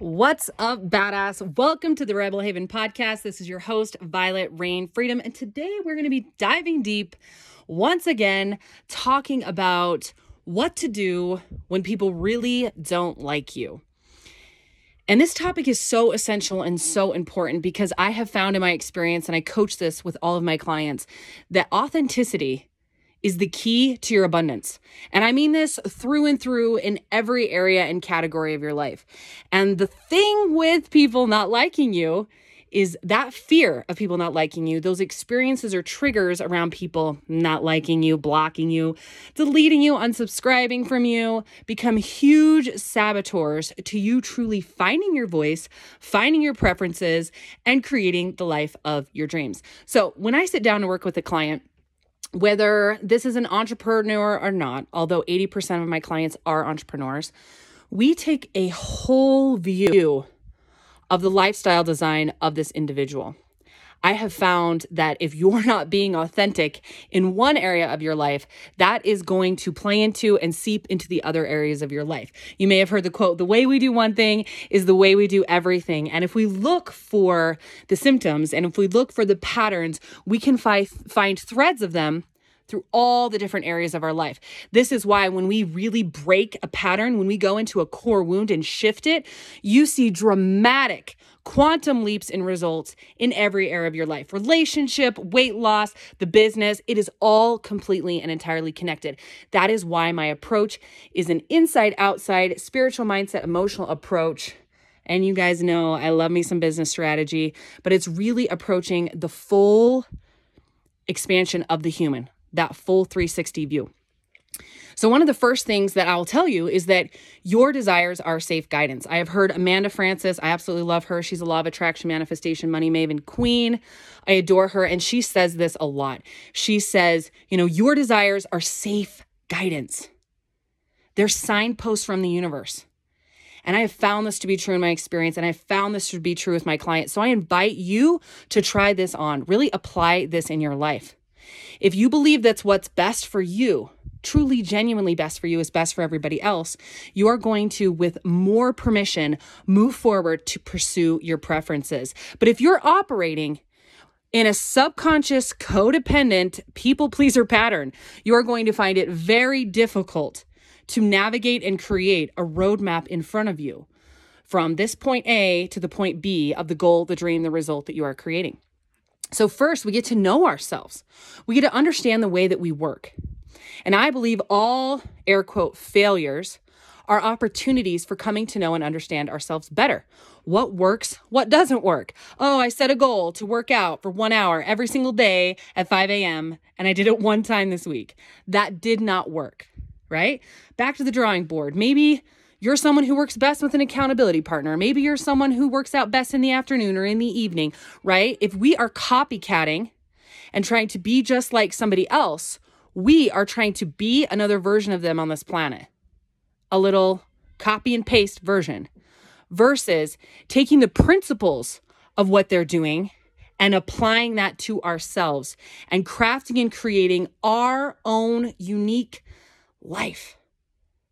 What's up, badass? Welcome to the Rebel Haven podcast. This is your host, Violet Rain Freedom. And today we're going to be diving deep once again, talking about what to do when people really don't like you. And this topic is so essential and so important because I have found in my experience, and I coach this with all of my clients, that authenticity is the key to your abundance. And I mean this through and through in every area and category of your life. And the thing with people not liking you is that fear of people not liking you, those experiences or triggers around people not liking you, blocking you, deleting you, unsubscribing from you, become huge saboteurs to you truly finding your voice, finding your preferences, and creating the life of your dreams. So when I sit down to work with a client, whether this is an entrepreneur or not, although 80% of my clients are entrepreneurs, we take a whole view of the lifestyle design of this individual. I have found that if you're not being authentic in one area of your life, that is going to play into and seep into the other areas of your life. You may have heard the quote, the way we do one thing is the way we do everything. And if we look for the symptoms and if we look for the patterns, we can fi- find threads of them through all the different areas of our life. This is why when we really break a pattern, when we go into a core wound and shift it, you see dramatic quantum leaps in results in every area of your life relationship, weight loss, the business. It is all completely and entirely connected. That is why my approach is an inside outside spiritual mindset, emotional approach. And you guys know I love me some business strategy, but it's really approaching the full expansion of the human that full 360 view. So, one of the first things that I'll tell you is that your desires are safe guidance. I have heard Amanda Frances, I absolutely love her. She's a law of attraction manifestation money maven queen. I adore her. And she says this a lot. She says, you know, your desires are safe guidance, they're signposts from the universe. And I have found this to be true in my experience, and I have found this to be true with my clients. So I invite you to try this on, really apply this in your life. If you believe that's what's best for you, truly genuinely best for you is best for everybody else, you are going to, with more permission, move forward to pursue your preferences. But if you're operating in a subconscious, codependent, people pleaser pattern, you are going to find it very difficult to navigate and create a roadmap in front of you from this point A to the point B of the goal, the dream, the result that you are creating. So, first, we get to know ourselves. We get to understand the way that we work. And I believe all air quote failures are opportunities for coming to know and understand ourselves better. What works, what doesn't work. Oh, I set a goal to work out for one hour every single day at 5 a.m., and I did it one time this week. That did not work, right? Back to the drawing board. Maybe you're someone who works best with an accountability partner. Maybe you're someone who works out best in the afternoon or in the evening, right? If we are copycatting and trying to be just like somebody else, we are trying to be another version of them on this planet. A little copy and paste version versus taking the principles of what they're doing and applying that to ourselves and crafting and creating our own unique life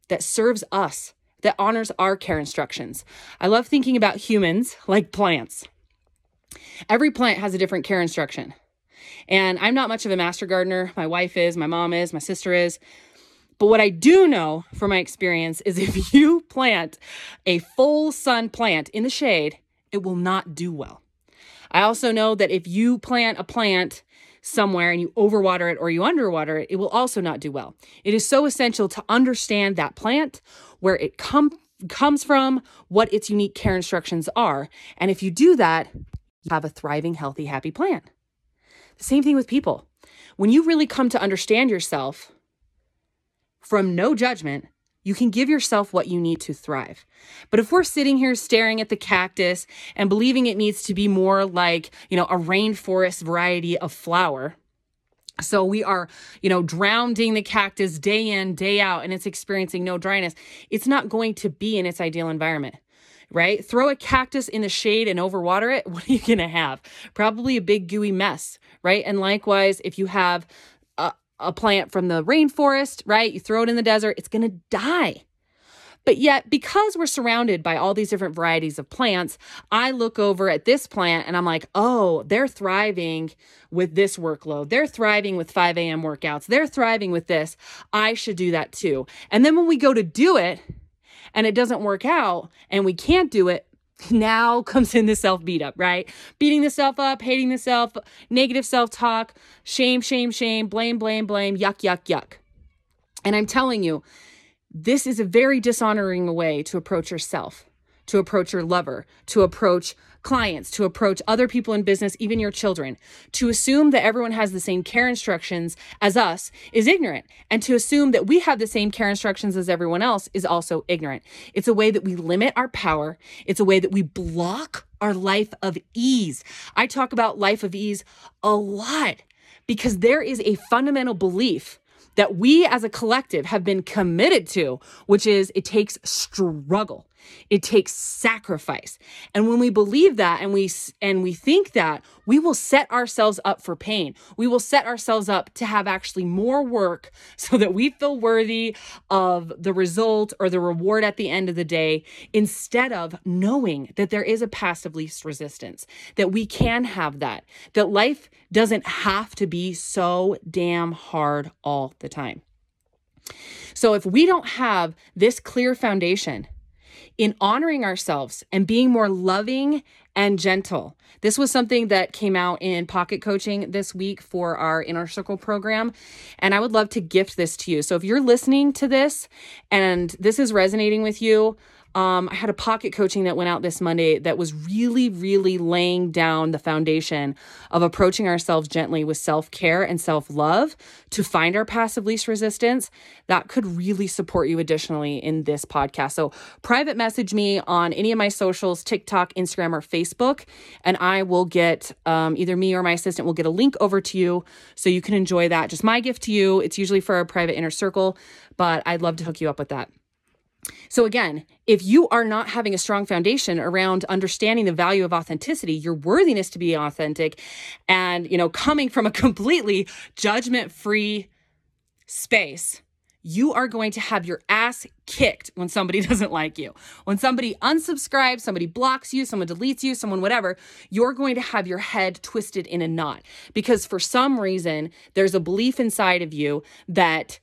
that serves us that honors our care instructions. I love thinking about humans like plants. Every plant has a different care instruction. And I'm not much of a master gardener. My wife is, my mom is, my sister is. But what I do know from my experience is if you plant a full sun plant in the shade, it will not do well. I also know that if you plant a plant somewhere and you overwater it or you underwater it, it will also not do well. It is so essential to understand that plant, where it com- comes from, what its unique care instructions are. And if you do that, you have a thriving, healthy, happy plant. The same thing with people. When you really come to understand yourself from no judgment, you can give yourself what you need to thrive. But if we're sitting here staring at the cactus and believing it needs to be more like, you know, a rainforest variety of flower, so we are, you know, drowning the cactus day in, day out, and it's experiencing no dryness. It's not going to be in its ideal environment, right? Throw a cactus in the shade and overwater it. What are you going to have? Probably a big gooey mess, right? And likewise, if you have a plant from the rainforest, right? You throw it in the desert, it's going to die. But yet, because we're surrounded by all these different varieties of plants, I look over at this plant and I'm like, oh, they're thriving with this workload. They're thriving with 5 a.m. workouts. They're thriving with this. I should do that too. And then when we go to do it and it doesn't work out and we can't do it, now comes in the self beat up, right? Beating the self up, hating the self, negative self talk, shame, shame, shame, blame, blame, blame, yuck, yuck, yuck. And I'm telling you, this is a very dishonoring way to approach yourself, to approach your lover, to approach clients, to approach other people in business, even your children. To assume that everyone has the same care instructions as us is ignorant. And to assume that we have the same care instructions as everyone else is also ignorant. It's a way that we limit our power, it's a way that we block our life of ease. I talk about life of ease a lot because there is a fundamental belief that we as a collective have been committed to, which is it takes struggle. It takes sacrifice. And when we believe that and we and we think that, we will set ourselves up for pain. We will set ourselves up to have actually more work so that we feel worthy of the result or the reward at the end of the day instead of knowing that there is a path of least resistance, that we can have that, that life doesn't have to be so damn hard all the time. So if we don't have this clear foundation, in honoring ourselves and being more loving and gentle. This was something that came out in pocket coaching this week for our inner circle program. And I would love to gift this to you. So if you're listening to this and this is resonating with you, um, I had a pocket coaching that went out this Monday that was really, really laying down the foundation of approaching ourselves gently with self care and self love to find our passive least resistance. That could really support you additionally in this podcast. So, private message me on any of my socials TikTok, Instagram, or Facebook, and I will get um, either me or my assistant will get a link over to you so you can enjoy that. Just my gift to you. It's usually for a private inner circle, but I'd love to hook you up with that. So, again, if you are not having a strong foundation around understanding the value of authenticity, your worthiness to be authentic, and, you know, coming from a completely judgment free space, you are going to have your ass kicked when somebody doesn't like you. When somebody unsubscribes, somebody blocks you, someone deletes you, someone whatever, you're going to have your head twisted in a knot because for some reason, there's a belief inside of you that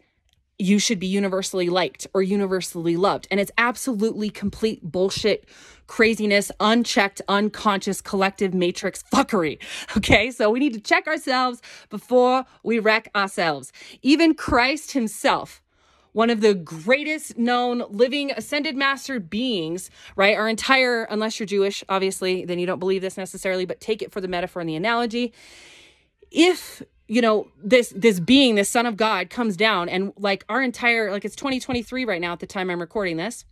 you should be universally liked or universally loved. And it's absolutely complete bullshit, craziness, unchecked, unconscious, collective matrix fuckery. Okay, so we need to check ourselves before we wreck ourselves. Even Christ himself one of the greatest known living ascended master beings, right? Our entire, unless you're Jewish, obviously, then you don't believe this necessarily, but take it for the metaphor and the analogy. If you know this this being this son of god comes down and like our entire like it's 2023 right now at the time i'm recording this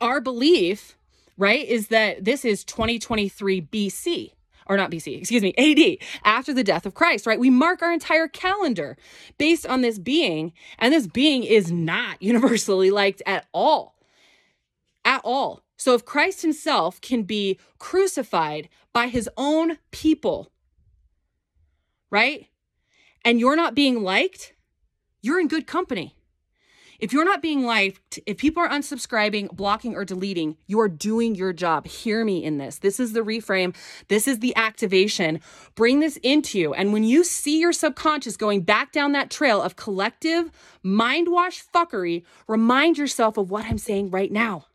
our belief right is that this is 2023 bc or not BC, excuse me, AD, after the death of Christ, right? We mark our entire calendar based on this being, and this being is not universally liked at all. At all. So if Christ himself can be crucified by his own people, right? And you're not being liked, you're in good company. If you're not being liked, if people are unsubscribing, blocking, or deleting, you are doing your job. Hear me in this. This is the reframe. This is the activation. Bring this into you. And when you see your subconscious going back down that trail of collective mind wash fuckery, remind yourself of what I'm saying right now.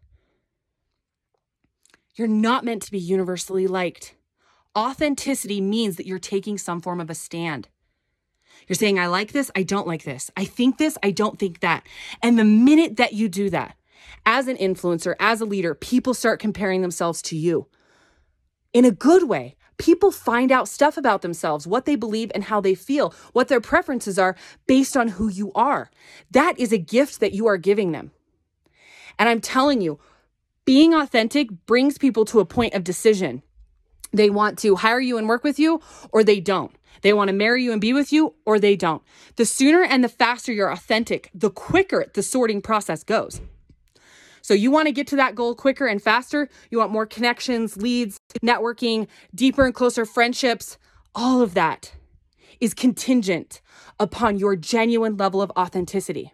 You're not meant to be universally liked. Authenticity means that you're taking some form of a stand. You're saying, I like this, I don't like this. I think this, I don't think that. And the minute that you do that, as an influencer, as a leader, people start comparing themselves to you in a good way. People find out stuff about themselves, what they believe and how they feel, what their preferences are based on who you are. That is a gift that you are giving them. And I'm telling you, being authentic brings people to a point of decision. They want to hire you and work with you, or they don't. They want to marry you and be with you, or they don't. The sooner and the faster you're authentic, the quicker the sorting process goes. So, you want to get to that goal quicker and faster. You want more connections, leads, networking, deeper and closer friendships. All of that is contingent upon your genuine level of authenticity.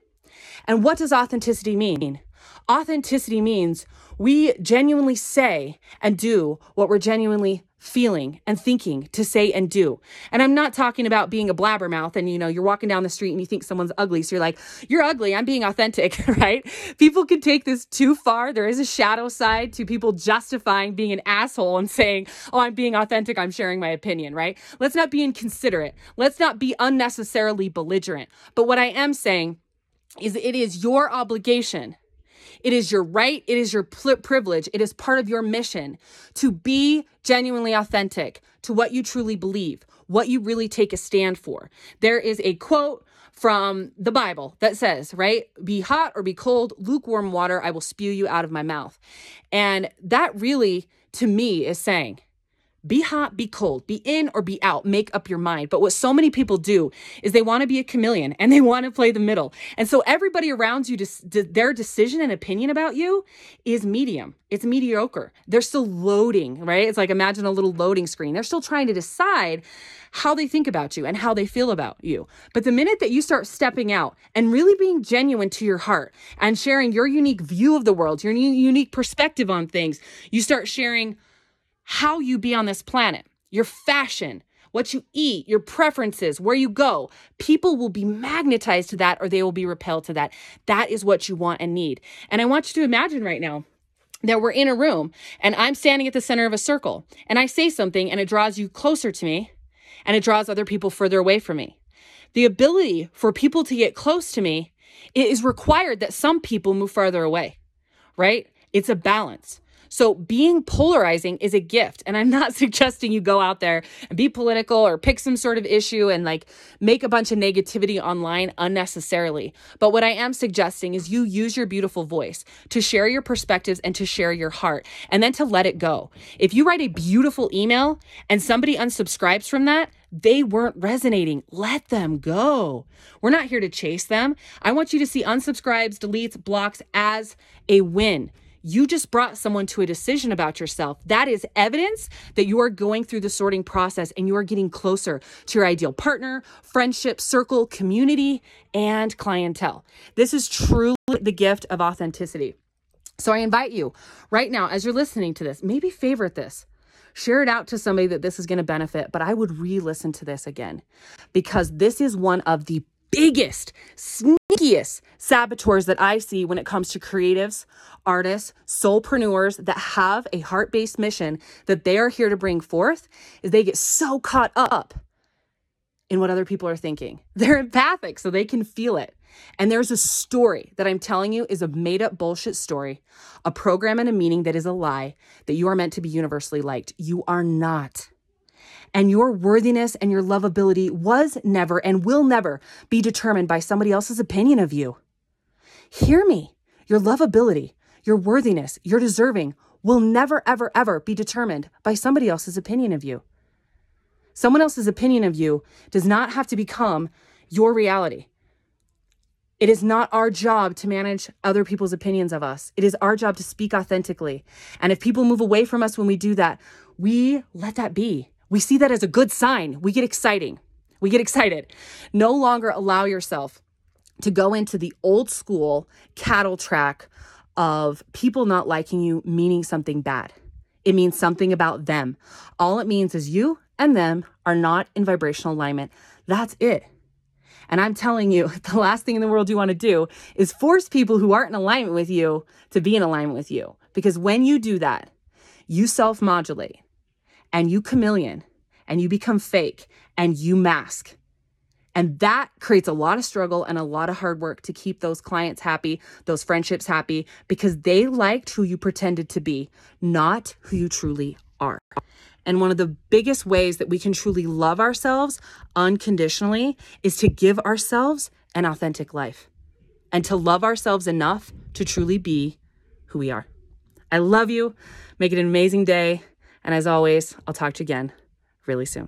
And what does authenticity mean? Authenticity means we genuinely say and do what we're genuinely feeling and thinking to say and do. And I'm not talking about being a blabbermouth and you know, you're walking down the street and you think someone's ugly. So you're like, you're ugly. I'm being authentic, right? People can take this too far. There is a shadow side to people justifying being an asshole and saying, oh, I'm being authentic. I'm sharing my opinion, right? Let's not be inconsiderate. Let's not be unnecessarily belligerent. But what I am saying is it is your obligation it is your right, it is your privilege, it is part of your mission to be genuinely authentic to what you truly believe, what you really take a stand for. There is a quote from the Bible that says, right? Be hot or be cold, lukewarm water, I will spew you out of my mouth. And that really, to me, is saying, be hot, be cold, be in or be out, make up your mind. But what so many people do is they want to be a chameleon and they want to play the middle. And so everybody around you, their decision and opinion about you is medium. It's mediocre. They're still loading, right? It's like imagine a little loading screen. They're still trying to decide how they think about you and how they feel about you. But the minute that you start stepping out and really being genuine to your heart and sharing your unique view of the world, your unique perspective on things, you start sharing how you be on this planet, your fashion, what you eat, your preferences, where you go. People will be magnetized to that or they will be repelled to that. That is what you want and need. And I want you to imagine right now that we're in a room and I'm standing at the center of a circle and I say something and it draws you closer to me and it draws other people further away from me. The ability for people to get close to me it is required that some people move farther away, right? It's a balance. So being polarizing is a gift. And I'm not suggesting you go out there and be political or pick some sort of issue and like make a bunch of negativity online unnecessarily. But what I am suggesting is you use your beautiful voice to share your perspectives and to share your heart and then to let it go. If you write a beautiful email and somebody unsubscribes from that, they weren't resonating. Let them go. We're not here to chase them. I want you to see unsubscribes, deletes, blocks as a win. You just brought someone to a decision about yourself. That is evidence that you are going through the sorting process and you are getting closer to your ideal partner, friendship, circle, community, and clientele. This is truly the gift of authenticity. So I invite you right now, as you're listening to this, maybe favorite this share it out to somebody that this is going to benefit, but I would re listen to this again because this is one of the biggest, saboteurs that I see when it comes to creatives, artists, soulpreneurs that have a heart based mission that they are here to bring forth is they get so caught up in what other people are thinking. They're empathic, so they can feel it. And there's a story that I'm telling you is a made up bullshit story, a program and a meaning that is a lie, that you are meant to be universally liked. You are not. And your worthiness and your lovability was never and will never be determined by somebody else's opinion of you. Hear me. Your lovability, your worthiness, your deserving will never, ever, ever be determined by somebody else's opinion of you. Someone else's opinion of you does not have to become your reality. It is not our job to manage other people's opinions of us. It is our job to speak authentically. And if people move away from us when we do that, we let that be. We see that as a good sign. We get exciting. We get excited. No longer allow yourself to go into the old school cattle track of people not liking you meaning something bad. It means something about them. All it means is you and them are not in vibrational alignment. That's it. And I'm telling you, the last thing in the world you want to do is force people who aren't in alignment with you to be in alignment with you. Because when you do that, you self modulate and you chameleon and you become fake and you mask. And that creates a lot of struggle and a lot of hard work to keep those clients happy, those friendships happy, because they liked who you pretended to be, not who you truly are. And one of the biggest ways that we can truly love ourselves unconditionally is to give ourselves an authentic life and to love ourselves enough to truly be who we are. I love you. Make it an amazing day. And as always, I'll talk to you again really soon.